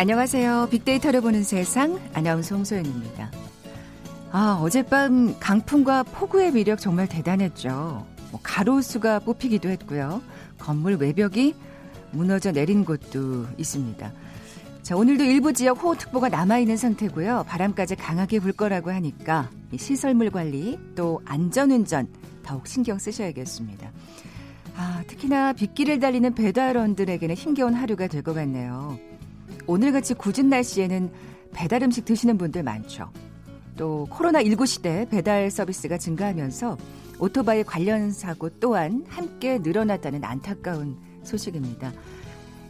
안녕하세요. 빅데이터를 보는 세상 아나운서 홍소연입니다. 아, 어젯밤 강풍과 폭우의 위력 정말 대단했죠. 뭐 가로수가 뽑히기도 했고요. 건물 외벽이 무너져 내린 곳도 있습니다. 자, 오늘도 일부 지역 호우특보가 남아있는 상태고요. 바람까지 강하게 불 거라고 하니까 시설물 관리 또 안전운전 더욱 신경 쓰셔야겠습니다. 아, 특히나 빗길을 달리는 배달원들에게는 힘겨운 하루가 될 것 같네요. 오늘같이 굳은 날씨에는 배달 음식 드시는 분들 많죠. 또 코로나19 시대 배달 서비스가 증가하면서 오토바이 관련 사고 또한 함께 늘어났다는 안타까운 소식입니다.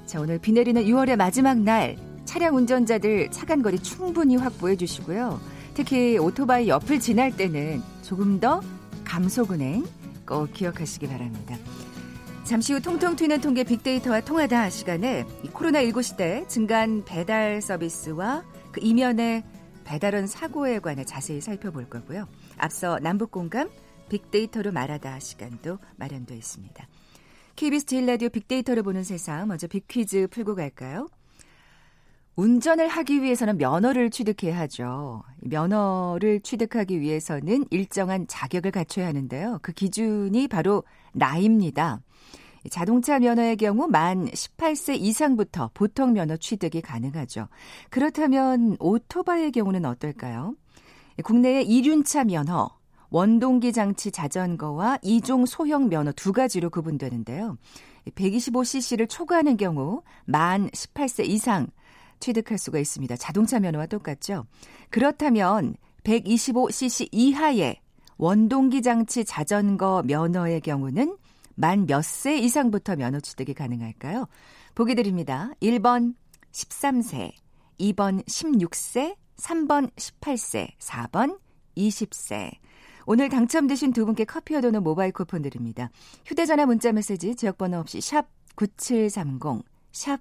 자, 오늘 비 내리는 6월의 마지막 날 차량 운전자들 차간 거리 충분히 확보해 주시고요. 특히 오토바이 옆을 지날 때는 조금 더 감속운행 꼭 기억하시기 바랍니다. 잠시 후 통통 튀는 통계 빅데이터와 통하다 시간에 코로나19 시대 증가한 배달 서비스와 그 이면의 배달원 사고에 관해 자세히 살펴볼 거고요. 앞서 남북 공감 빅데이터로 말하다 시간도 마련되어 있습니다. KBS 제일 라디오 빅데이터를 보는 세상 먼저 빅퀴즈 풀고 갈까요? 운전을 하기 위해서는 면허를 취득해야 하죠. 면허를 취득하기 위해서는 일정한 자격을 갖춰야 하는데요. 그 기준이 바로 나이입니다. 자동차 면허의 경우 만 18세 이상부터 보통 면허 취득이 가능하죠. 그렇다면 오토바이의 경우는 어떨까요? 국내의 이륜차 면허, 원동기 장치 자전거와 이종 소형 면허 두 가지로 구분되는데요. 125cc를 초과하는 경우 만 18세 이상 취득할 수가 있습니다. 자동차 면허와 똑같죠. 그렇다면 125cc 이하의 원동기 장치 자전거 면허의 경우는 만 몇 세 이상부터 면허 취득이 가능할까요? 보기 드립니다. 1번 13세, 2번 16세, 3번 18세, 4번 20세. 오늘 당첨되신 두 분께 커피와 도는 모바일 쿠폰 드립니다. 휴대전화 문자 메시지 지역번호 없이 샵 9730, 샵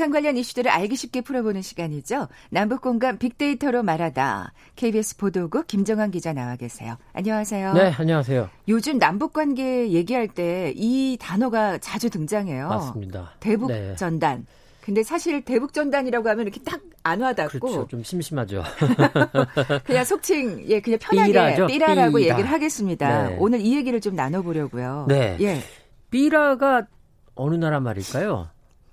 북한 관련 이슈들을 알기 쉽게 풀어보는 시간이죠. 남북 공감 빅데이터로 말하다. KBS 보도국 김정환 기자 나와 계세요. 안녕하세요. 네, 안녕하세요. 요즘 남북 관계 얘기할 때 이 단어가 자주 등장해요. 맞습니다. 대북전단. 네. 근데 사실 대북 전단이라고 하면 이렇게 딱 안 와닿고 그렇죠. 좀 심심하죠. 그냥 속칭 예 그냥 편하게 삐라죠? 삐라라고 삐라. 얘기를 하겠습니다. 네. 오늘 이 얘기를 좀 나눠보려고요. 네. 예. 삐라가 어느 나라 말일까요?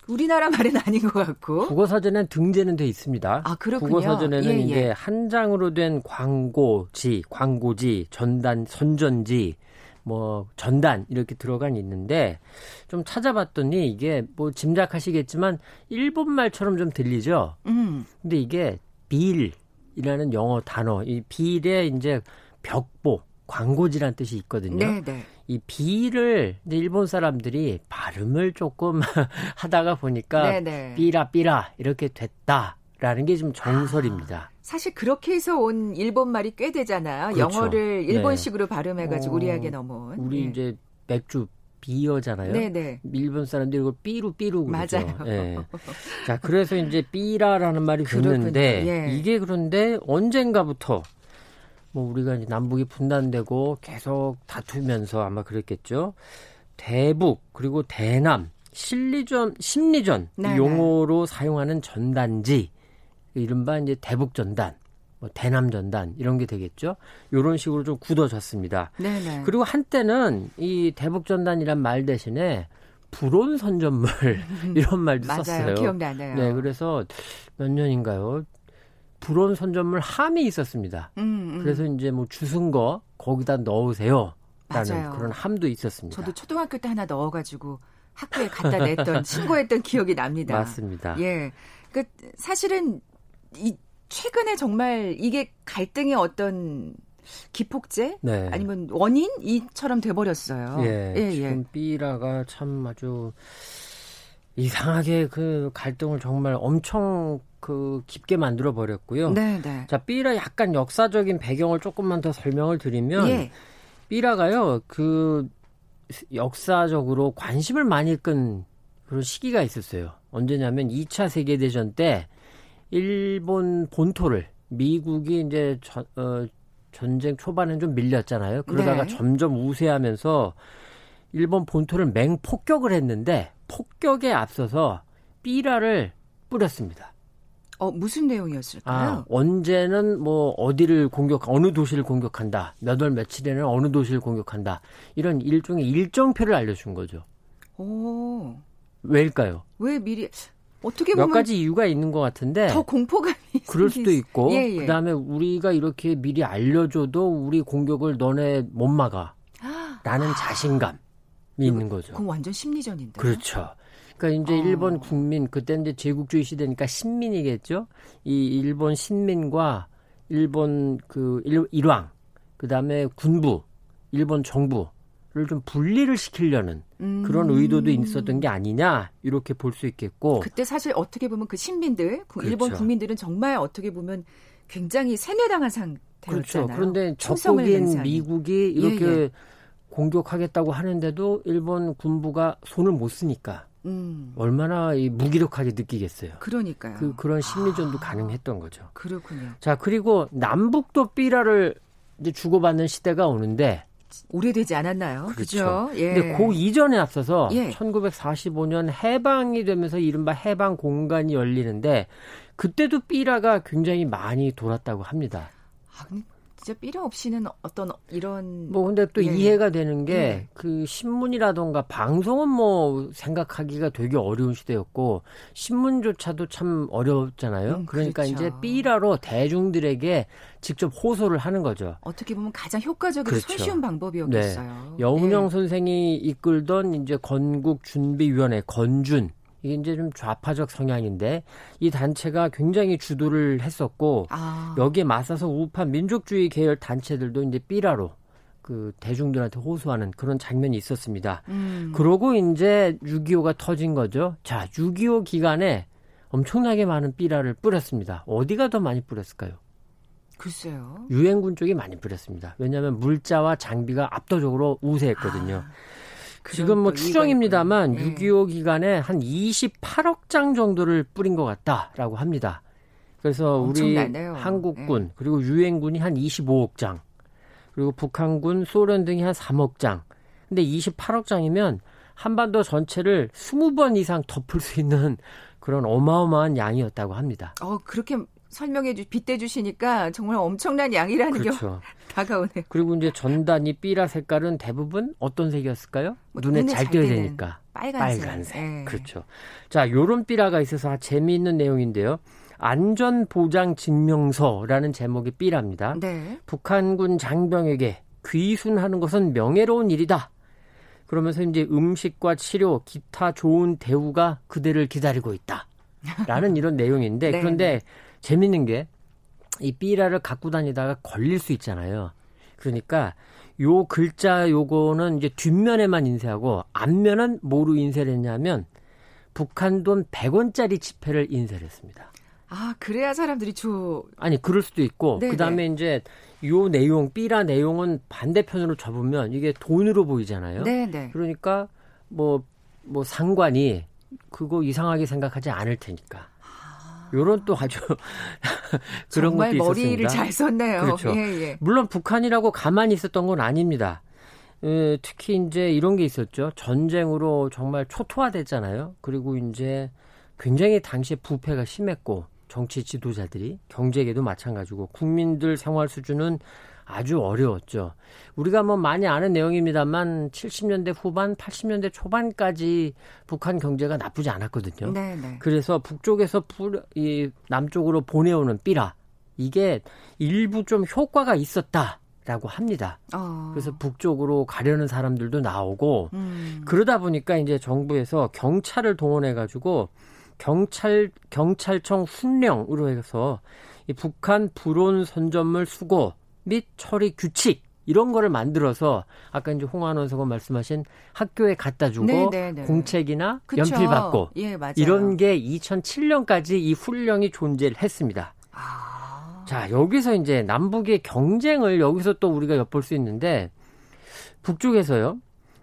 우리나라 말은 아닌 것 같고. 국어 사전엔 등재는 돼 있습니다. 아, 그렇군요. 국어 사전에는 예, 예. 이제 한 장으로 된 광고지, 광고지, 전단, 선전지, 뭐 전단 이렇게 들어간 있는데 좀 찾아봤더니 이게 뭐 짐작하시겠지만 일본 말처럼 좀 들리죠. 음. 근데 이게 빌이라는 영어 단어, 이 빌에 이제 벽보, 광고지란 뜻이 있거든요. 네, 네. 이 비를 일본 사람들이 발음을 조금 하다가 보니까 네네. 삐라 삐라 이렇게 됐다라는 게 좀 정설입니다. 아, 사실 그렇게 해서 온 일본 말이 꽤 되잖아요. 그렇죠. 영어를 네. 일본식으로 네. 발음해가지고 어, 우리에게 넘어온. 우리 네. 이제 맥주 비어잖아요. 네네. 일본 사람들이 이걸 삐루 삐루 그러죠. 맞아요. 네. 자, 그래서 이제 삐라라는 말이 붙는데 예. 이게 그런데 언젠가부터 뭐 우리가 이제 남북이 분단되고 계속 다투면서 아마 그랬겠죠. 대북 그리고 대남 실리전 심리전 네네. 용어로 사용하는 전단지 이른바 이제 대북 전단 뭐 대남 전단 이런 게 되겠죠. 이런 식으로 좀 굳어졌습니다. 네네. 그리고 한때는 이 대북 전단이란 말 대신에 불온 선전물 이런 말도 맞아요. 썼어요. 기억나네요. 네, 그래서 몇 년인가요? 불온 선전물 함이 있었습니다. 음, 음. 그래서 이제 뭐 주순 거 거기다 넣으세요. 라는 맞아요. 그런 함도 있었습니다. 저도 초등학교 때 하나 넣어가지고 학교에 갖다 냈던 신고했던 기억이 납니다. 맞습니다. 예, 그 사실은 이 최근에 정말 이게 갈등의 어떤 기폭제 네. 아니면 원인 이처럼 돼버렸어요. 예, 예, 지금 예. 삐라가 참 아주 이상하게 그 갈등을 정말 엄청 그 깊게 만들어 버렸고요. 네, 네. 자, 삐라 약간 역사적인 배경을 조금만 더 설명을 드리면 예. 삐라가요. 그 역사적으로 관심을 많이 끈 그런 시기가 있었어요. 언제냐면 2차 세계 대전 때 일본 본토를 미국이 이제 전, 어, 전쟁 초반엔 좀 밀렸잖아요. 그러다가 네. 점점 우세하면서 일본 본토를 맹폭격을 했는데 폭격에 앞서서 삐라를 뿌렸습니다. 어, 무슨 내용이었을까요? 아, 언제는 뭐 어디를 공격, 어느 도시를 공격한다. 몇 월 며칠에는 어느 도시를 공격한다. 이런 일종의 일정표를 알려준 거죠. 오. 왜일까요? 왜 미리 어떻게 보면 몇 가지 이유가 있는 것 같은데 더 공포감이 그럴 수도 있고 예, 예. 그다음에 우리가 이렇게 미리 알려줘도 우리 공격을 너네 못 막아 라는 자신감이 있는 거죠. 그럼 완전 심리전인데. 그렇죠. 그러니까 이제 어. 일본 국민 그때 이제 제국주의 시대니까 신민이겠죠. 이 일본 신민과 일본 그 일, 일왕 그다음에 군부, 일본 정부를 좀 분리를 시키려는 음. 그런 의도도 있었던 게 아니냐 이렇게 볼 수 있겠고 그때 사실 어떻게 보면 그 신민들 그렇죠. 일본 국민들은 정말 어떻게 보면 굉장히 세뇌당한 상태였잖아요. 그렇죠. 그런데 적국인 미국이 이렇게 예, 예. 공격하겠다고 하는데도 일본 군부가 손을 못 쓰니까 음. 얼마나 이 무기력하게 느끼겠어요. 그러니까요. 그 그런 심리전도 아. 가능했던 거죠. 그렇군요. 자 그리고 남북도 삐라를 이제 주고받는 시대가 오는데 오래되지 않았나요? 그렇죠. 예. 근데 그 이전에 앞서서 예. 1945년 해방이 되면서 이른바 해방 공간이 열리는데 그때도 삐라가 굉장히 많이 돌았다고 합니다. 아, 진짜 삐라 없이는 어떤 이런 뭐 근데 또 예. 이해가 되는 게그 예. 신문이라던가 방송은 뭐 생각하기가 되게 어려운 시대였고 신문조차도 참 어려웠잖아요. 음, 그러니까 그렇죠. 이제 삐라로 대중들에게 직접 호소를 하는 거죠. 어떻게 보면 가장 효과적이고 그렇죠. 손쉬운 방법이었겠어요. 네. 여운영 네. 선생이 이끌던 이제 건국 준비위원회 건준 이게 이제 좀 좌파적 성향인데 이 단체가 굉장히 주도를 했었고 아. 여기에 맞서서 우파 민족주의 계열 단체들도 이제 삐라로 그 대중들한테 호소하는 그런 장면이 있었습니다. 음. 그러고 이제 6.25가 터진 거죠. 자, 6.25 기간에 엄청나게 많은 삐라를 뿌렸습니다. 어디가 더 많이 뿌렸을까요? 글쎄요. 유엔군 쪽이 많이 뿌렸습니다. 왜냐하면 물자와 장비가 압도적으로 우세했거든요. 아. 지금 뭐 추정입니다만 6.25 기간에 한 28억 장 정도를 뿌린 것 같다라고 합니다. 그래서 우리 한국군 네. 그리고 유엔군이 한 25억 장 그리고 북한군, 소련 등이 한 3억 장. 근데 28억 장이면 한반도 전체를 20번 이상 덮을 수 있는 그런 어마어마한 양이었다고 합니다. 어, 그렇게 설명해 주 빗대 주시니까 정말 엄청난 양이라는 그렇죠. 게 다가오네요. 그리고 이제 전단이 삐라 색깔은 대부분 어떤 색이었을까요? 뭐 눈에, 눈에, 잘 띄어야 되니까 빨간색. 빨간색. 네. 그렇죠. 자, 요런 삐라가 있어서 재미있는 내용인데요. 안전보장 증명서라는 제목의 삐라입니다. 네. 북한군 장병에게 귀순하는 것은 명예로운 일이다. 그러면서 이제 음식과 치료, 기타 좋은 대우가 그대를 기다리고 있다. 라는 이런 내용인데 네. 그런데 재밌는 게 이 삐라를 갖고 다니다가 걸릴 수 있잖아요. 그러니까 요 글자 요거는 이제 뒷면에만 인쇄하고 앞면은 뭐로 인쇄를 했냐면 북한 돈 100원짜리 지폐를 인쇄를 했습니다. 아, 그래야 사람들이 주 아니, 그럴 수도 있고 네네. 그다음에 이제 요 내용 삐라 내용은 반대편으로 접으면 이게 돈으로 보이잖아요. 네네. 그러니까 뭐뭐 뭐 상관이 그거 이상하게 생각하지 않을 테니까. 요런 또 아주 그런 정말 것도 머리를 있었습니다. 잘 썼네요. 그렇죠. 예, 예. 물론 북한이라고 가만히 있었던 건 아닙니다. 에, 특히 이제 이런 게 있었죠. 전쟁으로 정말 초토화됐잖아요. 그리고 이제 굉장히 당시에 부패가 심했고 정치 지도자들이 경제계도 마찬가지고 국민들 생활 수준은 아주 어려웠죠. 우리가 뭐 많이 아는 내용입니다만 70년대 후반, 80년대 초반까지 북한 경제가 나쁘지 않았거든요. 네네. 네. 그래서 북쪽에서 불, 이 남쪽으로 보내오는 삐라 이게 일부 좀 효과가 있었다. 라고 합니다. 어. 그래서 북쪽으로 가려는 사람들도 나오고 음. 그러다 보니까 이제 정부에서 경찰을 동원해 가지고 경찰 경찰청 훈령으로 해서 이 북한 불온 선전물 수거 및 처리 규칙 이런 거를 만들어서 아까 이제 홍한원 서가 말씀하신 학교에 갖다 주고 네네네. 네, 네. 공책이나 그쵸. 연필 받고 예, 이런 게 2007년까지 이 훈령이 존재를 했습니다. 아. 자, 여기서 이제 남북의 경쟁을 여기서 또 우리가 엿볼 수 있는데 북쪽에서요.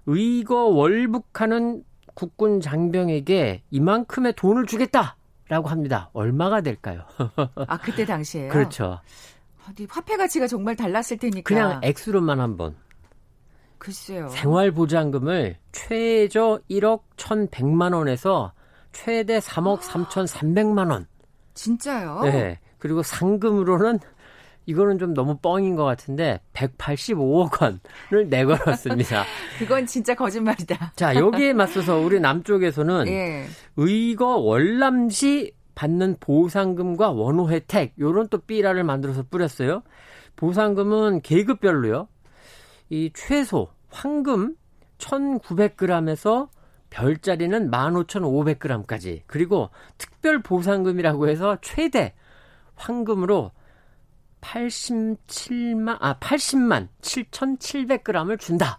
의거 월북하는 국군 장병에게 이만큼의 돈을 주겠다라고 합니다. 얼마가 될까요? 아, 그때 당시에요? 그렇죠. 어디 화폐 가치가 정말 달랐을 테니까. 그냥 액수로만 한번. 글쎄요. 생활보장금을 최저 1억 1,100만 원에서 최대 3억 3,300만 원. 진짜요? 네. 그리고 상금으로는 이거는 좀 너무 뻥인 것 같은데 185억 원을 내걸었습니다. 그건 진짜 거짓말이다. 자 여기에 맞서서 우리 남쪽에서는 예. 의거 월남시 받는 보상금과 원호 혜택 요런 또 삐라를 만들어서 뿌렸어요. 보상금은 계급별로요. 이 최소 황금 1,900g에서 별자리는 15,500g까지 그리고 특별 보상금이라고 해서 최대 황금으로 87만 아 80만 7,700g을 준다.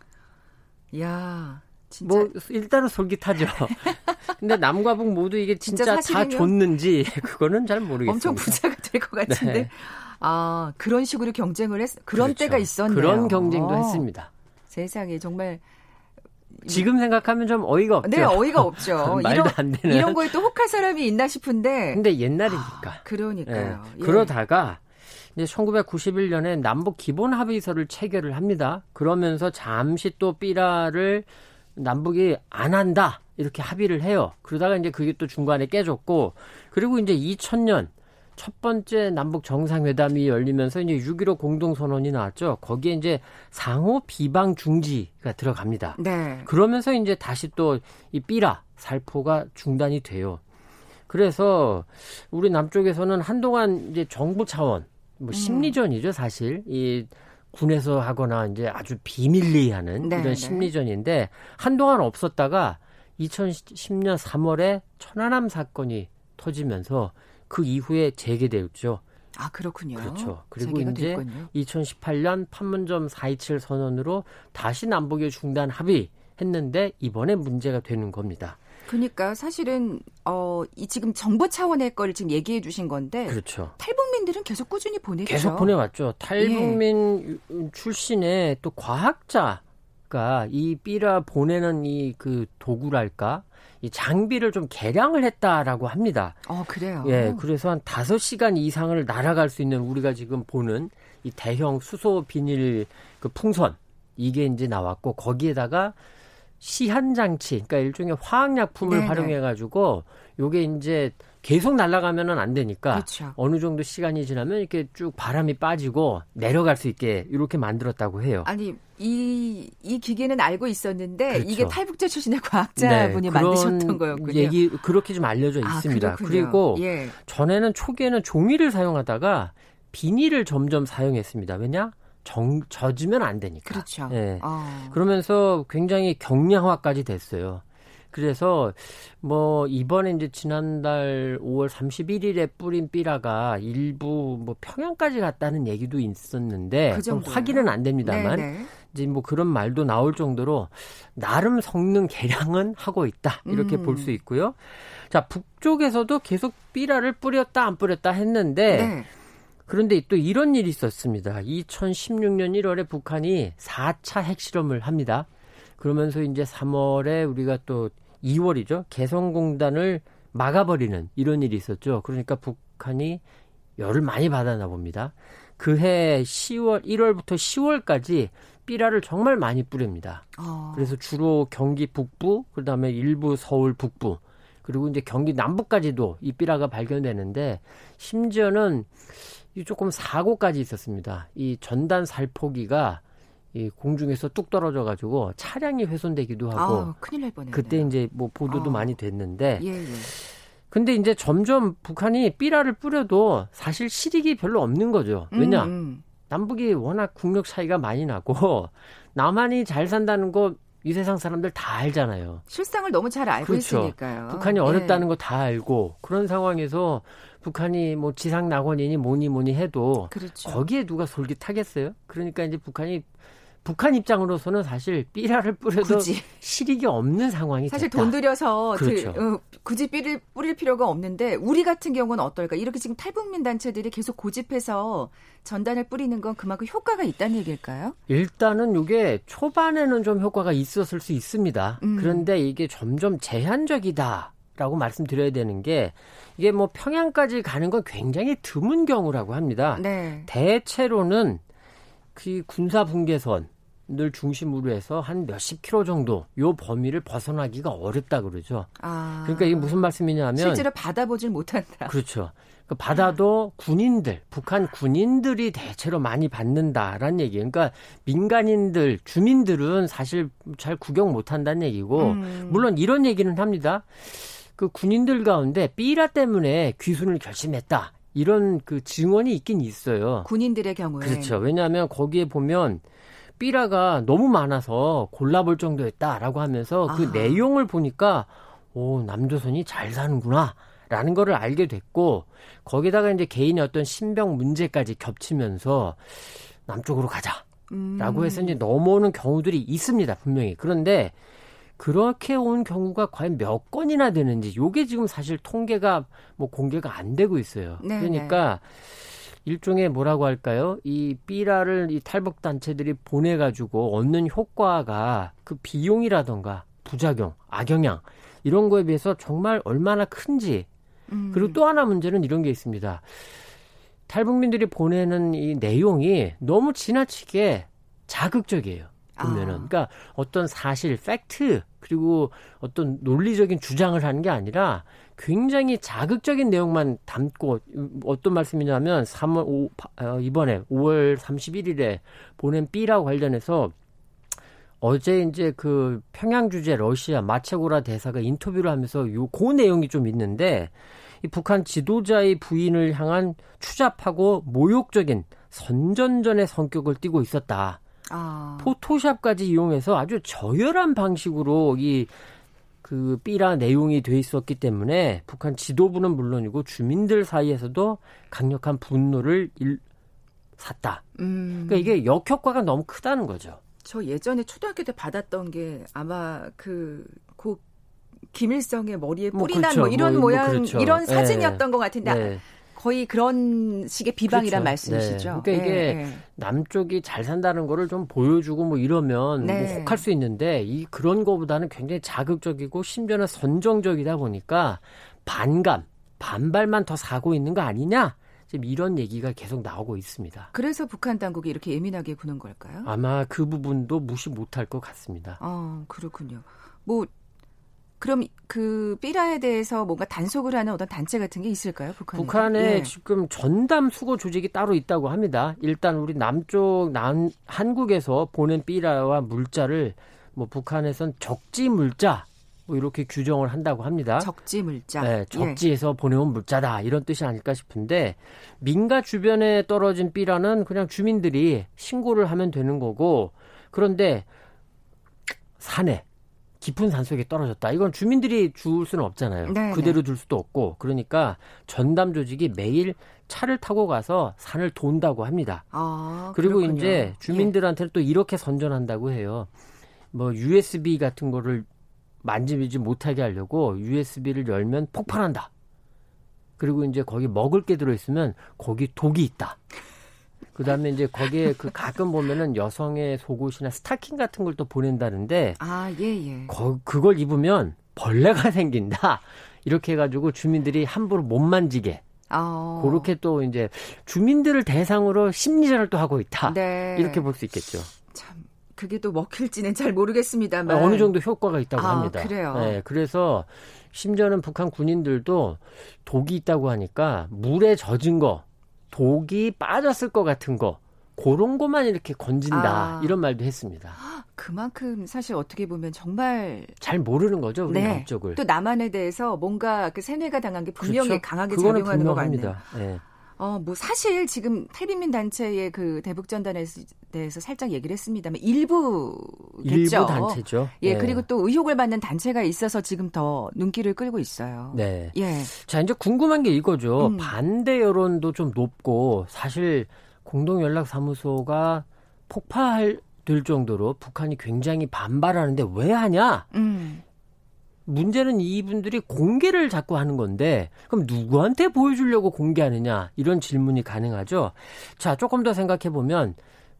야, 진짜 뭐 일단은 솔깃하죠. 근데 남과 북 모두 이게 진짜, 진짜 다 줬는지 그거는 잘 모르겠어요. 엄청 부자가 될 것 같은데. 네. 아 그런 식으로 경쟁을 했 그런 그렇죠. 때가 있었네요. 그런 경쟁도 어. 했습니다. 세상에 정말 지금 생각하면 좀 어이가 없죠. 네, 어이가 없죠. 말도 이런, 안 되는. 이런 거에 또 혹할 사람이 있나 싶은데. 근데 옛날이니까. 아, 그러니까요. 네. 예. 그러다가 이제 1991년에 남북 기본 합의서를 체결을 합니다. 그러면서 잠시 또 삐라를 남북이 안 한다 이렇게 합의를 해요. 그러다가 이제 그게 또 중간에 깨졌고 그리고 이제 2000년 첫 번째 남북 정상회담이 열리면서 이제 6.15 공동선언이 나왔죠. 거기에 이제 상호 비방 중지가 들어갑니다. 네. 그러면서 이제 다시 또 이 삐라 살포가 중단이 돼요. 그래서 우리 남쪽에서는 한동안 이제 정부 차원 뭐 음. 심리전이죠, 사실. 이 군에서 하거나 이제 아주 비밀리에 하는 네, 이런 네. 심리전인데 한동안 없었다가 2010년 3월에 천안함 사건이 터지면서 그 이후에 재개되었죠. 아 그렇군요. 그렇죠. 그리고 이제 됐군요. 2018년 판문점 4.27 선언으로 다시 남북의 중단 합의 했는데 이번에 문제가 되는 겁니다. 그러니까 사실은 어, 이 지금 정부 차원의 거를 지금 얘기해 주신 건데 그렇죠. 탈북민들은 계속 꾸준히 보내죠. 계속 보내왔죠. 탈북민 예. 출신의 또 과학자가 이 삐라 보내는 이 그 도구랄까 이 장비를 좀 개량을 했다라고 합니다. 어, 그래요? 예, 그래서 한 5시간 이상을 날아갈 수 있는 우리가 지금 보는 이 대형 수소 비닐 그 풍선 이게 이제 나왔고 거기에다가 시한 장치, 그러니까 일종의 화학 약품을 네네. 활용해 가지고 요게 이제 계속 날아가면은 안 되니까 그렇죠. 어느 정도 시간이 지나면 이렇게 쭉 바람이 빠지고 내려갈 수 있게 이렇게 만들었다고 해요. 아니 이, 이 기계는 알고 있었는데 그렇죠. 이게 탈북자 출신의 과학자분이 네, 만드셨던 거였군요. 얘기 그렇게 좀 알려져 아, 있습니다. 아, 그리고 예. 전에는 초기에는 종이를 사용하다가 비닐을 점점 사용했습니다. 왜냐? 정, 젖으면 안 되니까. 그렇죠. 예. 어. 그러면서 굉장히 경량화까지 됐어요. 그래서 뭐 이번에 이제 지난달 5월 31일에 뿌린 삐라가 일부 뭐 평양까지 갔다는 얘기도 있었는데 그 확인은 안 됩니다만 네네. 이제 뭐 그런 말도 나올 정도로 나름 성능 개량은 하고 있다 이렇게 음. 볼수 있고요. 자 북쪽에서도 계속 삐라를 뿌렸다 안 뿌렸다 했는데 네. 그런데 또 이런 일이 있었습니다. 2016년 1월에 북한이 4차 핵실험을 합니다. 그러면서 이제 3월에 우리가 또 2월이죠. 개성공단을 막아버리는 이런 일이 있었죠. 그러니까 북한이 열을 많이 받았나 봅니다. 그해 10월, 1월부터 10월까지 삐라를 정말 많이 뿌립니다. 어. 그래서 주로 경기 북부, 그 다음에 일부 서울 북부, 그리고 이제 경기 남부까지도 이 삐라가 발견되는데 심지어는 이 조금 사고까지 있었습니다. 이 전단 살포기가 이 공중에서 뚝 떨어져 가지고 차량이 훼손되기도 하고 아, 큰일 날 뻔했네요. 그때 이제 뭐 보도도 아. 많이 됐는데 예, 예. 근데 이제 점점 북한이 삐라를 뿌려도 사실 실익이 별로 없는 거죠. 왜냐? 음, 음. 남북이 워낙 국력 차이가 많이 나고 남한이 잘 산다는 거 이 세상 사람들 다 알잖아요. 실상을 너무 잘 알고 그렇죠. 있으니까요. 북한이 어렵다는 예. 거다 알고 그런 상황에서 북한이 뭐 지상 낙원이니 뭐니 뭐니 해도 그렇죠. 거기에 누가 솔깃하겠어요? 그러니까 이제 북한이 북한 입장으로서는 사실 삐라를 뿌려도 굳이. 실익이 없는 상황이 사실 됐다. 돈 들여서 그렇죠. 들, 어, 굳이 삐를 뿌릴 필요가 없는데 우리 같은 경우는 어떨까? 이렇게 지금 탈북민 단체들이 계속 고집해서 전단을 뿌리는 건 그만큼 효과가 있다는 얘기일까요? 일단은 이게 초반에는 좀 효과가 있었을 수 있습니다. 음. 그런데 이게 점점 제한적이다. 라고 말씀드려야 되는 게 이게 뭐 평양까지 가는 건 굉장히 드문 경우라고 합니다. 네. 대체로는 그 군사 분계선 늘 중심으로 해서 한 몇십 킬로 정도 요 범위를 벗어나기가 어렵다 그러죠. 아. 그러니까 이게 무슨 말씀이냐면 실제로 받아보질 못한다. 그렇죠. 그 받아도 군인들, 북한 군인들이 대체로 많이 받는다라는 얘기. 그러니까 민간인들, 주민들은 사실 잘 구경 못 한다는 얘기고 음. 물론 이런 얘기는 합니다. 그 군인들 가운데 삐라 때문에 귀순을 결심했다. 이런 그 증언이 있긴 있어요. 군인들의 경우에. 그렇죠. 왜냐하면 거기에 보면 삐라가 너무 많아서 골라볼 정도였다라고 하면서 그 아. 내용을 보니까 오 남조선이 잘 사는구나. 라는 거를 알게 됐고 거기다가 이제 개인의 어떤 신병 문제까지 겹치면서 남쪽으로 가자. 라고 해서 이제 넘어오는 경우들이 있습니다, 분명히. 그런데 그렇게 온 경우가 과연 몇 건이나 되는지 요게 지금 사실 통계가 뭐 공개가 안 되고 있어요. 네네. 그러니까 일종의 뭐라고 할까요? 이 삐라를 이 탈북 단체들이 보내 가지고 얻는 효과가 그 비용이라던가 부작용, 악영향 이런 거에 비해서 정말 얼마나 큰지. 음. 그리고 또 하나 문제는 이런 게 있습니다. 탈북민들이 보내는 이 내용이 너무 지나치게 자극적이에요. 보면은 아. 그러니까 어떤 사실 팩트 그리고 어떤 논리적인 주장을 하는 게 아니라 굉장히 자극적인 내용만 담고 어떤 말씀이냐면 3월 5, 어, 이번에 5월 31일에 보낸 B라고 관련해서 어제 이제 그 평양 주재 러시아 마체고라 대사가 인터뷰를 하면서 요그 내용이 좀 있는데 이 북한 지도자의 부인을 향한 추잡하고 모욕적인 선전전의 성격을 띠고 있었다. 아. 포토샵까지 이용해서 아주 저열한 방식으로 이 그 삐라 내용이 돼 있었기 때문에 북한 지도부는 물론이고 주민들 사이에서도 강력한 분노를 일, 샀다. 음. 그러니까 이게 역효과가 너무 크다는 거죠. 저 예전에 초등학교 때 받았던 게 아마 그, 그 김일성의 머리에 뭐 뿌리 뭐 그렇죠. 난뭐 이런 뭐, 모양 뭐 그렇죠. 이런 사진이었던 네. 것 같은데 네. 거의 그런 식의 비방이란 그렇죠. 말씀이시죠. 네. 그러니까 이게 네, 네. 남쪽이 잘 산다는 거를 좀 보여주고 뭐 이러면 네. 뭐 혹할 수 있는데 이 그런 거보다는 굉장히 자극적이고 심지어는 선정적이다 보니까 반감, 반발만 더 사고 있는 거 아니냐? 지금 이런 얘기가 계속 나오고 있습니다. 그래서 북한 당국이 이렇게 예민하게 구는 걸까요? 아마 그 부분도 무시 못할 것 같습니다. 아, 그렇군요. 뭐 그럼 그 삐라에 대해서 뭔가 단속을 하는 어떤 단체 같은 게 있을까요? 북한에? 북한에 예. 지금 전담 수거 조직이 따로 있다고 합니다. 일단 우리 남쪽 남 한국에서 보낸 삐라와 물자를 뭐 북한에선 적지 물자 뭐 이렇게 규정을 한다고 합니다. 적지 물자. 네, 예. 적지에서 예. 보내온 물자다 이런 뜻이 아닐까 싶은데 민가 주변에 떨어진 삐라는 그냥 주민들이 신고를 하면 되는 거고 그런데 산에 깊은 산속에 떨어졌다. 이건 주민들이 줄 수는 없잖아요. 네네. 그대로 둘 수도 없고. 그러니까 전담 조직이 매일 차를 타고 가서 산을 돈다고 합니다. 아, 그리고 그렇군요. 이제 주민들한테는 예. 또 이렇게 선전한다고 해요. 뭐 USB 같은 거를 만지지 못하게 하려고 USB를 열면 폭발한다. 그리고 이제 거기 먹을 게 들어있으면 거기 독이 있다. 그다음에 이제 거기에 그 가끔 보면은 여성의 속옷이나 스타킹 같은 걸 또 보낸다는데 아, 예, 예. 거, 그걸 입으면 벌레가 생긴다. 이렇게 해 가지고 주민들이 함부로 못 만지게 어. 그렇게 또 이제 주민들을 대상으로 심리전을 또 하고 있다. 네. 이렇게 볼 수 있겠죠. 참 그게 또 먹힐지는 잘 모르겠습니다만 어느 정도 효과가 있다고 아, 합니다. 그래요. 네, 그래서 심지어는 북한 군인들도 독이 있다고 하니까 물에 젖은 거 독이 빠졌을 것 같은 거 그런 것만 이렇게 건진다 아. 이런 말도 했습니다. 그만큼 사실 어떻게 보면 정말 잘 모르는 거죠 우리 네. 남쪽을. 또 남한에 대해서 뭔가 그 세뇌가 당한 게 분명히 그렇죠? 강하게 작용하는 것 같네요. 네. 어, 뭐 사실 지금 탈북민 단체의 그 대북 전단에 대해서 살짝 얘기를 했습니다만 일부겠죠. 일부 단체죠. 예, 네. 그리고 또 의혹을 받는 단체가 있어서 지금 더 눈길을 끌고 있어요. 네. 예. 자, 이제 궁금한 게 이거죠. 음. 반대 여론도 좀 높고 사실 공동 연락 사무소가 폭파할 될 정도로 북한이 굉장히 반발하는데 왜 하냐? 음. 문제는 이분들이 공개를 자꾸 하는 건데 그럼 누구한테 보여주려고 공개하느냐 이런 질문이 가능하죠. 자 조금 더 생각해 보면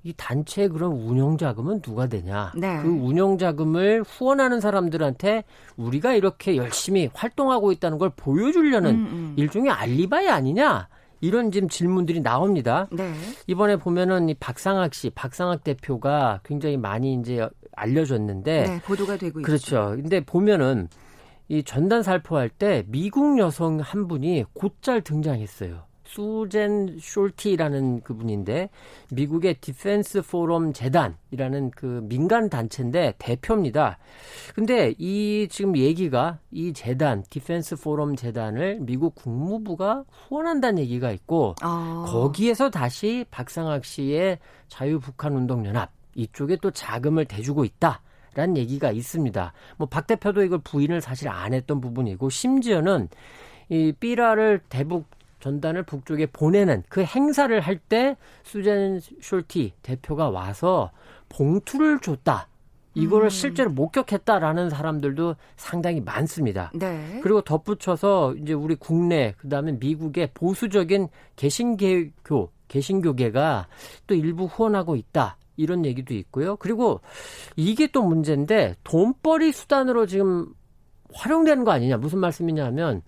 이 단체 그런 운영 자금은 누가 되냐? 네. 그 운영 자금을 후원하는 사람들한테 우리가 이렇게 열심히 활동하고 있다는 걸 보여주려는 음, 음. 일종의 알리바이 아니냐? 이런 지금 질문들이 나옵니다. 네. 이번에 보면은 이 박상학 씨, 박상학 대표가 굉장히 많이 이제 알려졌는데 네, 보도가 되고 그렇죠. 있죠. 근데 보면은 이 전단 살포할 때 미국 여성 한 분이 곧잘 등장했어요. 수잔 숄티라는 그분인데 미국의 디펜스 포럼 재단이라는 그 민간 단체인데 대표입니다. 근데 이 지금 얘기가 이 재단 디펜스 포럼 재단을 미국 국무부가 후원한다는 얘기가 있고 아. 거기에서 다시 박상학 씨의 자유북한 운동연합 이쪽에 또 자금을 대주고 있다. 라는 얘기가 있습니다. 뭐 박 대표도 이걸 부인을 사실 안 했던 부분이고 심지어는 이 삐라를 대북 전단을 북쪽에 보내는 그 행사를 할 때 수잔 숄티 대표가 와서 봉투를 줬다. 이거를 음. 실제로 목격했다라는 사람들도 상당히 많습니다. 네. 그리고 덧붙여서 이제 우리 국내 그다음에 미국의 보수적인 개신교교 개신교계가 또 일부 후원하고 있다. 이런 얘기도 있고요. 그리고 이게 또 문제인데 돈벌이 수단으로 지금 활용되는 거 아니냐. 무슨 말씀이냐면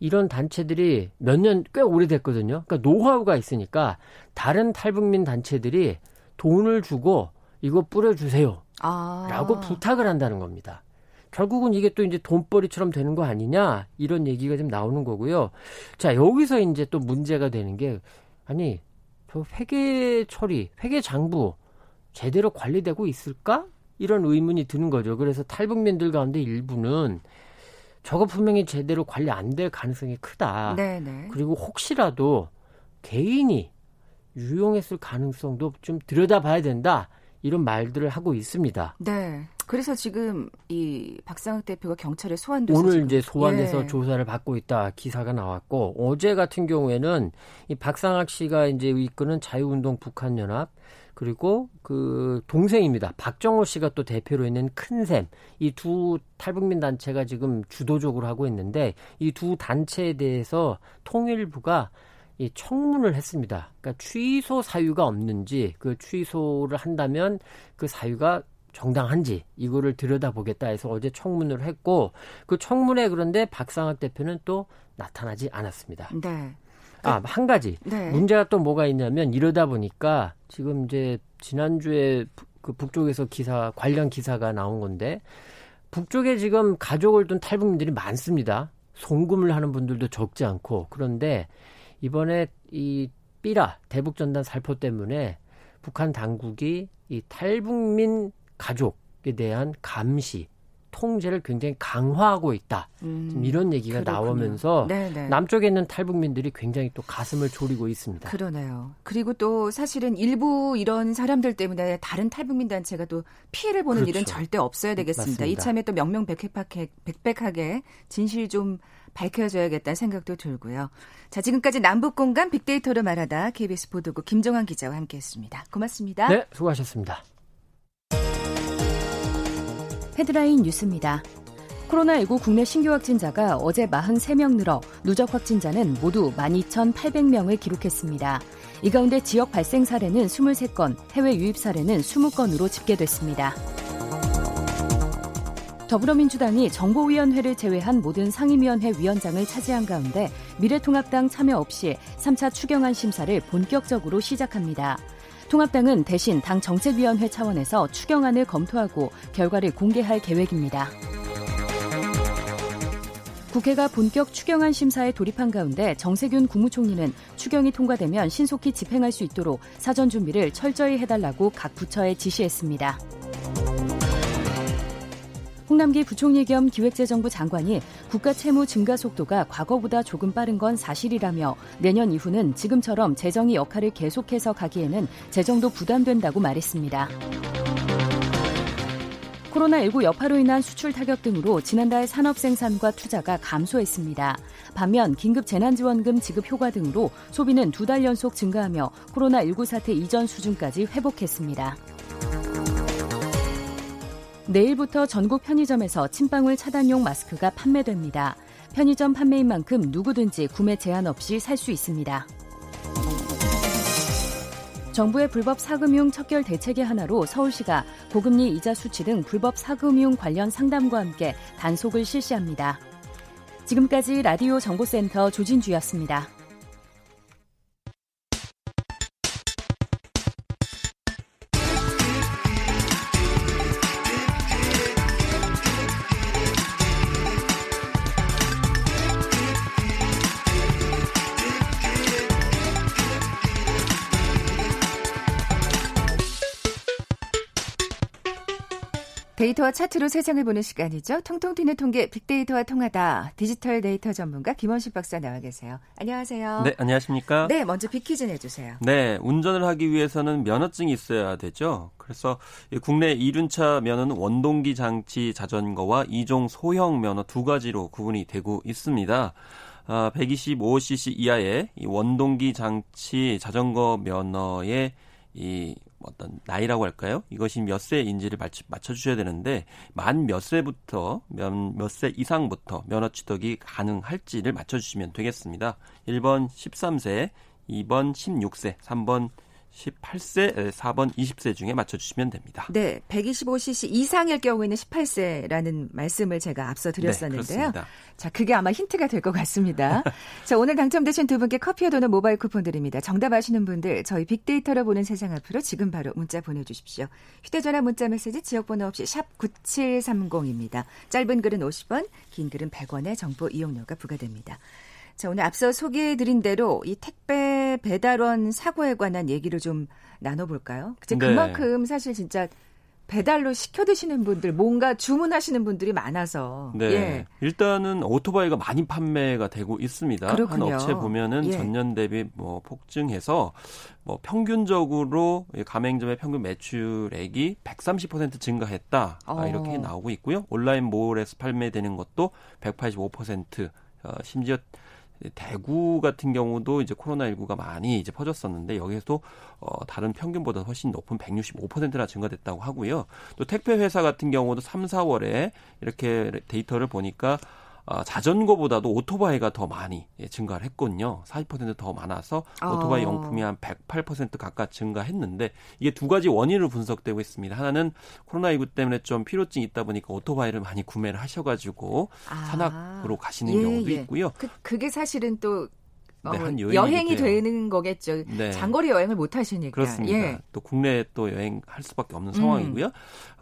이런 단체들이 몇 년 꽤 오래됐거든요. 그러니까 노하우가 있으니까 다른 탈북민 단체들이 돈을 주고 이거 뿌려주세요. 아. 라고 부탁을 한다는 겁니다. 결국은 이게 또 이제 돈벌이처럼 되는 거 아니냐 이런 얘기가 좀 나오는 거고요. 자 여기서 이제 또 문제가 되는 게 아니 저 회계 처리, 회계 장부 제대로 관리되고 있을까? 이런 의문이 드는 거죠. 그래서 탈북민들 가운데 일부는 저거 분명히 제대로 관리 안 될 가능성이 크다. 네네. 네. 그리고 혹시라도 개인이 유용했을 가능성도 좀 들여다봐야 된다. 이런 말들을 하고 있습니다. 네. 그래서 지금 이 박상욱 대표가 경찰에 소환돼서 오늘. 이제 소환돼서 예. 조사를 받고 있다 기사가 나왔고 어제 같은 경우에는 이 박상학 씨가 이제 이끄는 자유운동 북한연합 그리고 그 동생입니다. 박정호 씨가 또 대표로 있는 큰샘. 이 두 탈북민 단체가 지금 주도적으로 하고 있는데 이 두 단체에 대해서 통일부가 이 청문을 했습니다. 그러니까 취소 사유가 없는지 그 취소를 한다면 그 사유가 정당한지 이거를 들여다보겠다 해서 어제 청문을 했고 그 청문회 그런데 박상학 대표는 또 나타나지 않았습니다. 네. 아, 한 가지. 네. 문제가 또 뭐가 있냐면 이러다 보니까 지금 이제 지난주에 그 북쪽에서 기사, 관련 기사가 나온 건데 북쪽에 지금 가족을 둔 탈북민들이 많습니다. 송금을 하는 분들도 적지 않고 그런데 이번에 이 삐라 대북 전단 살포 때문에 북한 당국이 이 탈북민 가족에 대한 감시 통제를 굉장히 강화하고 있다. 음, 이런 얘기가 그렇군요. 나오면서 네네. 네. 남쪽에 있는 탈북민들이 굉장히 또 가슴을 졸이고 있습니다. 그러네요. 그리고 또 사실은 일부 이런 사람들 때문에 다른 탈북민 단체가 또 피해를 보는 그렇죠. 일은 절대 없어야 되겠습니다. 맞습니다. 이참에 또 명명백백하게 진실 좀 밝혀져야겠다는 생각도 들고요. 자, 지금까지 남북 공간 빅데이터로 말하다 KBS 보도국 김정환 기자와 함께했습니다. 고맙습니다. 네, 수고하셨습니다. 헤드라인 뉴스입니다. 코로나19 국내 신규 확진자가 어제 43명 늘어 누적 확진자는 모두 12,800명을 기록했습니다. 이 가운데 지역 발생 사례는 23건, 해외 유입 사례는 20건으로 집계됐습니다. 더불어민주당이 정보위원회를 제외한 모든 상임위원회 위원장을 차지한 가운데 미래통합당 참여 없이 3차 추경안 심사를 본격적으로 시작합니다. 통합당은 대신 당 정책위원회 차원에서 추경안을 검토하고 결과를 공개할 계획입니다. 국회가 본격 추경안 심사에 돌입한 가운데 정세균 국무총리는 추경이 통과되면 신속히 집행할 수 있도록 사전 준비를 철저히 해달라고 각 부처에 지시했습니다. 홍남기 부총리 겸 기획재정부 장관이 국가 채무 증가 속도가 과거보다 조금 빠른 건 사실이라며 내년 이후는 지금처럼 재정이 역할을 계속해서 가기에는 재정도 부담된다고 말했습니다. 코로나19 여파로 인한 수출 타격 등으로 지난달 산업 생산과 투자가 감소했습니다. 반면 긴급 재난지원금 지급 효과 등으로 소비는 두 달 연속 증가하며 코로나19 사태 이전 수준까지 회복했습니다. 내일부터 전국 편의점에서 침방울 차단용 마스크가 판매됩니다. 편의점 판매인 만큼 누구든지 구매 제한 없이 살 수 있습니다. 정부의 불법 사금융 척결 대책의 하나로 서울시가 고금리 이자 수치 등 불법 사금융 관련 상담과 함께 단속을 실시합니다. 지금까지 라디오 정보센터 조진주였습니다. 데이터와 차트로 세상을 보는 시간이죠. 통통 튀는 통계 빅데이터와 통하다. 디지털 데이터 전문가 김원식 박사 나와 계세요. 안녕하세요. 네, 안녕하십니까? 네, 먼저 빅퀴즈 내주세요. 네, 운전을 하기 위해서는 면허증이 있어야 되죠. 그래서 국내 이륜차 면허는 원동기 장치 자전거와 이종 소형 면허 두 가지로 구분이 되고 있습니다. 아, 125cc 이하의 원동기 장치 자전거 면허의 이 어떤 나이라고 할까요? 이것이 몇 세인지를 맞춰 주셔야 되는데 만 몇 세부터 몇 세 이상부터 면허 취득이 가능할지를 맞춰 주시면 되겠습니다. 1번 13세, 2번 16세, 3번 18세, 4번 20세 중에 맞춰주시면 됩니다. 네, 125cc 이상일 경우에는 18세라는 말씀을 제가 앞서 드렸었는데요. 네, 자, 그게 아마 힌트가 될 것 같습니다. 자, 오늘 당첨되신 두 분께 커피와 도넛 모바일 쿠폰 드립니다. 정답 아시는 분들 저희 빅데이터로 보는 세상 앞으로 지금 바로 문자 보내주십시오. 휴대전화 문자 메시지 지역번호 없이 샵 9730입니다. 짧은 글은 50원, 긴 글은 100원의 정보 이용료가 부과됩니다. 자, 오늘 앞서 소개해드린 대로 이 택배 배달원 사고에 관한 얘기를 좀 나눠볼까요? 이제 네. 그만큼 사실 진짜 배달로 시켜 드시는 분들, 뭔가 주문하시는 분들이 많아서. 네. 예. 일단은 오토바이가 많이 판매가 되고 있습니다. 그렇군요. 한 업체 보면은 예. 전년 대비 뭐 폭증해서 뭐 평균적으로 가맹점의 평균 매출액이 130% 증가했다. 아, 어. 이렇게 나오고 있고요. 온라인 몰에서 판매되는 것도 185% 어, 심지어 대구 같은 경우도 이제 코로나19가 많이 이제 퍼졌었는데 여기에서도 어, 다른 평균보다 훨씬 높은 165%나 증가됐다고 하고요. 또 택배 회사 같은 경우도 3, 4월에 이렇게 데이터를 보니까 어, 자전거보다도 오토바이가 더 많이 예, 증가를 했거든요. 40%더 많아서 오토바이 어. 용품이 한 108% 가까이 증가했는데 이게 두 가지 원인으로 분석되고 있습니다. 하나는 코로나19 때문에 좀 피로증이 있다 보니까 오토바이를 많이 구매를 하셔가지고 아. 산악으로 가시는 예, 경우도 예. 있고요. 그, 그게 사실은 또 네, 어, 여행이 되는 거겠죠. 네. 장거리 여행을 못 하시니까. 그렇습니다. 예. 또 국내에 또 여행할 수밖에 없는 상황이고요. 음.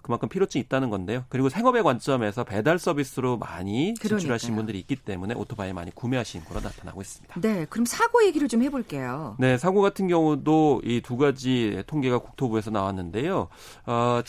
그만큼 피로증이 있다는 건데요. 그리고 생업의 관점에서 배달 서비스로 많이 진출하신 분들이 있기 때문에 오토바이 많이 구매하신 거로 나타나고 있습니다. 네, 그럼 사고 얘기를 좀 해볼게요. 네, 사고 같은 경우도 이 두 가지 통계가 국토부에서 나왔는데요. 어,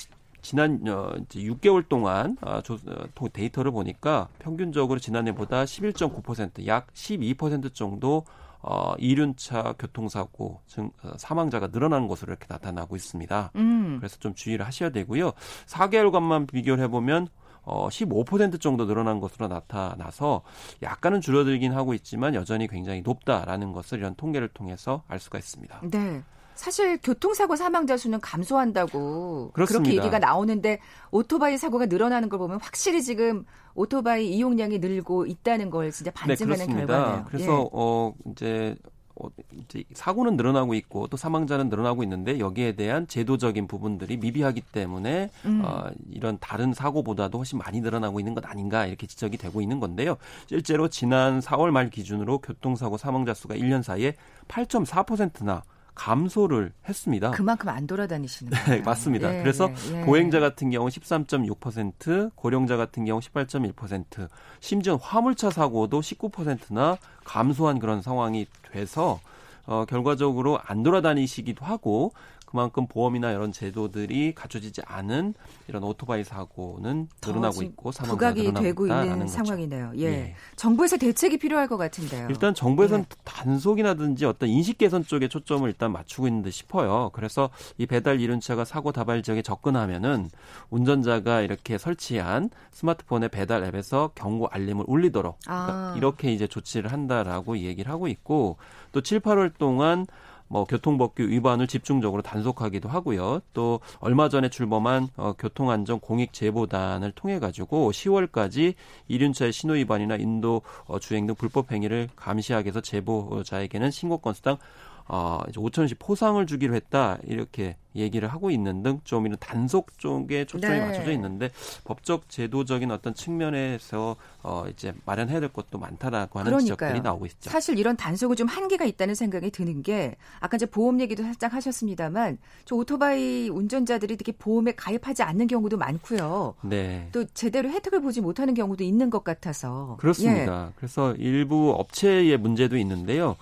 지난 어, 이제 6개월 동안 어, 조, 어, 데이터를 보니까 평균적으로 지난해보다 11.9%약 12% 정도 어, 이륜차 교통사고 증, 어, 사망자가 늘어나는 것으로 이렇게 나타나고 있습니다. 음. 그래서 좀 주의를 하셔야 되고요. 4개월간만 비교를 해보면 어, 15% 정도 늘어난 것으로 나타나서 약간은 줄어들긴 하고 있지만 여전히 굉장히 높다라는 것을 이런 통계를 통해서 알 수가 있습니다. 네. 사실 교통사고 사망자 수는 감소한다고 그렇습니다. 그렇게 얘기가 나오는데 오토바이 사고가 늘어나는 걸 보면 확실히 지금 오토바이 이용량이 늘고 있다는 걸 진짜 네, 반증하는 네, 결과네요. 그래서 예. 어 이제 어, 이제 사고는 늘어나고 있고 또 사망자는 늘어나고 있는데 여기에 대한 제도적인 부분들이 미비하기 때문에 음. 어, 이런 다른 사고보다도 훨씬 많이 늘어나고 있는 것 아닌가 이렇게 지적이 되고 있는 건데요. 실제로 지난 4월 말 기준으로 교통사고 사망자 수가 1년 사이에 8.4%나 감소를 했습니다. 그만큼 안 돌아다니시는 거예요. 네, 맞습니다. 예, 그래서 예, 예. 보행자 같은 경우 13.6%, 고령자 같은 경우 18.1%, 심지어 화물차 사고도 19%나 감소한 그런 상황이 돼서 어, 결과적으로 안 돌아다니시기도 하고 그만큼 보험이나 이런 제도들이 갖춰지지 않은 이런 오토바이 사고는 늘어나고 있고 사망자가 부각이 되고 있는. 상황이네요. 예. 예. 정부에서 대책이 필요할 것 같은데요. 일단 정부에서는 예. 단속이라든지 어떤 인식 개선 쪽에 초점을 일단 맞추고 있는 듯 싶어요. 그래서 이 배달 이륜차가 사고 다발 지역에 접근하면은 운전자가 이렇게 설치한 스마트폰의 배달 앱에서 경고 알림을 울리도록 아. 그러니까 이렇게 이제 조치를 한다라고 얘기를 하고 있고 또 7, 8월 동안 뭐 교통법규 위반을 집중적으로 단속하기도 하고요. 또 얼마 전에 출범한 어, 교통안전 공익 제보단을 통해 가지고 10월까지 이륜차의 신호 위반이나 인도 어, 주행 등 불법 행위를 감시하기 위해서 제보자에게는 신고 건수당 어, 이제 5천 원씩 포상을 주기로 했다 이렇게 얘기를 하고 있는 등 좀 이런 단속 쪽에 초점이 네. 맞춰져 있는데 법적 제도적인 어떤 측면에서 어 이제 마련해야 될 것도 많다라고 하는 그러니까요. 지적들이 나오고 있죠. 사실 이런 단속은 좀 한계가 있다는 생각이 드는 게 아까 이제 보험 얘기도 살짝 하셨습니다만 저 오토바이 운전자들이 특히 보험에 가입하지 않는 경우도 많고요. 네. 또 제대로 혜택을 보지 못하는 경우도 있는 것 같아서 그렇습니다. 예. 그래서 일부 업체의 문제도 있는데요.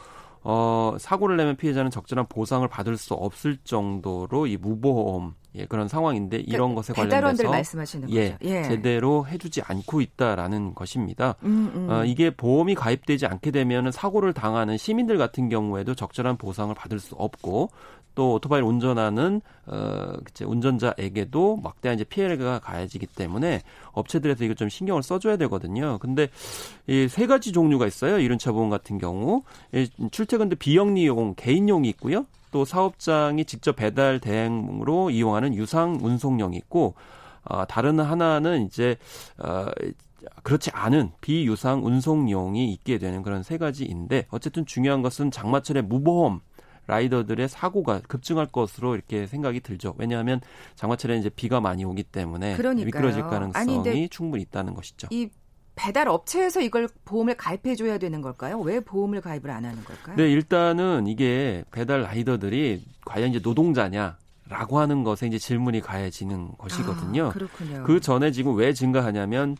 어, 사고를 내면 피해자는 적절한 보상을 받을 수 없을 정도로 이 무보험 예, 그런 상황인데 그러니까 이런 것에 관련해서 말씀하시는 예, 거죠. 예. 제대로 해주지 않고 있다라는 것입니다. 음, 음. 어, 이게 보험이 가입되지 않게 되면 사고를 당하는 시민들 같은 경우에도 적절한 보상을 받을 수 없고 또 오토바이를 운전하는 어 이제 운전자에게도 막대한 이제 피해가 가해지기 때문에 업체들에서 이거 좀 신경을 써줘야 되거든요. 근데 이 세 가지 종류가 있어요. 이륜차 보험 같은 경우 출퇴근도 비영리용 개인용이 있고요. 또 사업장이 직접 배달 대행으로 이용하는 유상 운송용이 있고 어, 다른 하나는 이제 어, 그렇지 않은 비유상 운송용이 있게 되는 그런 세 가지인데 어쨌든 중요한 것은 장마철에 무보험 라이더들의 사고가 급증할 것으로 이렇게 생각이 들죠. 왜냐하면 장마철에 이제 비가 많이 오기 때문에 그러니까요. 미끄러질 가능성이 아니, 충분히 있다는 것이죠. 이 배달 업체에서 이걸 보험을 가입해 줘야 되는 걸까요? 왜 보험을 가입을 안 하는 걸까요? 네, 일단은 이게 배달 라이더들이 과연 이제 노동자냐 라고 하는 것에 이제 질문이 가해지는 것이거든요. 아, 그렇군요. 그 전에 지금 왜 증가하냐면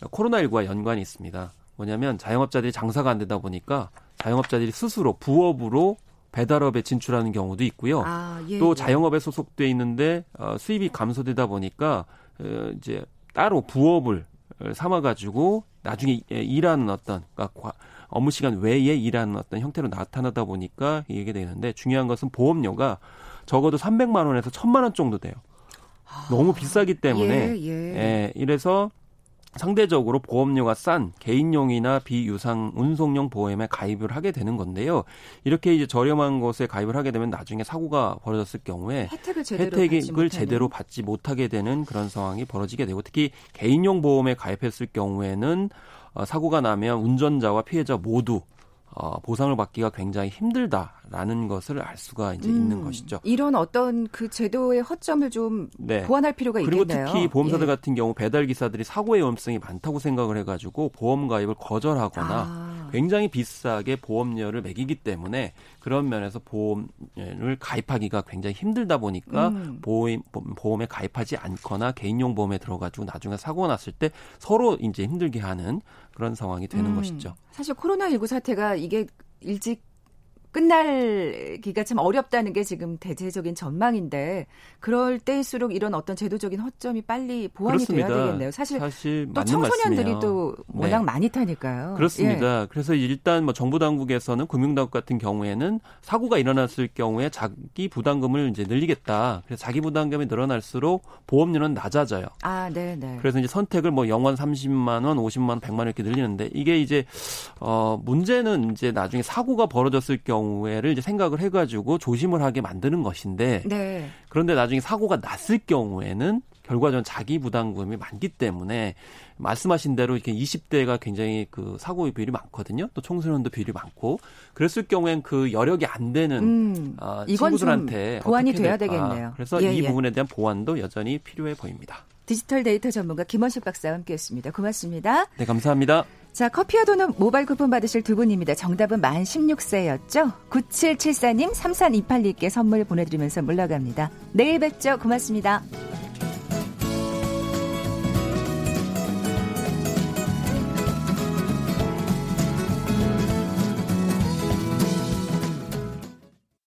코로나19와 연관이 있습니다. 뭐냐면 자영업자들이 장사가 안 되다 보니까 자영업자들이 스스로 부업으로 배달업에 진출하는 경우도 있고요. 아, 예, 또 예. 자영업에 소속돼 있는데 어, 수입이 감소되다 보니까 어, 이제 따로 부업을 삼아가지고 나중에 일하는 어떤 그러니까 업무 시간 외에 일하는 어떤 형태로 나타나다 보니까 이게 되는데 중요한 것은 보험료가 적어도 300만 원에서 1000만 원 정도 돼요. 너무 비싸기 때문에 예, 예. 예, 이래서 상대적으로 보험료가 싼 개인용이나 비유상 운송용 보험에 가입을 하게 되는 건데요. 이렇게 이제 저렴한 것에 가입을 하게 되면 나중에 사고가 벌어졌을 경우에 혜택을 제대로, 혜택을 받지 제대로 받지 못하게 되는 그런 상황이 벌어지게 되고 특히 개인용 보험에 가입했을 경우에는 어, 사고가 나면 운전자와 피해자 모두 어, 보상을 받기가 굉장히 힘들다라는 것을 알 수가 이제 음, 있는 것이죠. 이런 어떤 그 제도의 허점을 좀 네. 보완할 필요가 그리고 있겠네요. 그리고 특히 보험사들 예. 같은 경우 배달 기사들이 사고의 위험성이 많다고 생각을 해가지고 보험 가입을 거절하거나 아. 굉장히 비싸게 보험료를 매기기 때문에 그런 면에서 보험을 가입하기가 굉장히 힘들다 보니까 음. 보험 보험에 가입하지 않거나 개인용 보험에 들어가지고 나중에 사고가 났을 때 서로 이제 힘들게 하는 그런 상황이 되는 음. 것이죠. 사실 코로나19 사태가 이게 일찍 끝날기가 참 어렵다는 게 지금 대체적인 전망인데 그럴 때일수록 이런 어떤 제도적인 허점이 빨리 보완이 그렇습니다. 돼야 되겠네요. 사실, 사실 또 청소년들이 말씀이에요. 또 워낙 네. 많이 타니까요. 그렇습니다. 예. 그래서 일단 뭐 정부 당국에서는 금융당국 같은 경우에는 사고가 일어났을 경우에 자기 부담금을 이제 늘리겠다. 그래서 자기 부담금이 늘어날수록 보험료는 낮아져요. 아, 네, 네. 그래서 이제 선택을 뭐 영원 30만 원, 50만 원, 100만 원 이렇게 늘리는데 이게 이제 어 문제는 이제 나중에 사고가 벌어졌을 경우 경우에를 이제 생각을 해가지고 조심을 하게 만드는 것인데 네. 그런데 나중에 사고가 났을 경우에는 결과적으로 자기 부담금이 많기 때문에 말씀하신 대로 이렇게 20대가 굉장히 그 사고 비율이 많거든요. 또 청소년도 비율이 많고 그랬을 경우엔 그 여력이 안 되는 음, 어, 친구들한테 보완이 돼야 될까. 되겠네요. 그래서 예, 이 예. 부분에 대한 보완도 여전히 필요해 보입니다. 디지털 데이터 전문가 김원식 박사와 함께했습니다. 고맙습니다. 네, 감사합니다. 자, 커피와 도넛 모바일 쿠폰 받으실 두 분입니다. 정답은 만 16세였죠? 9774님, 3328님께 선물 보내드리면서 물러갑니다. 내일 뵙죠. 고맙습니다.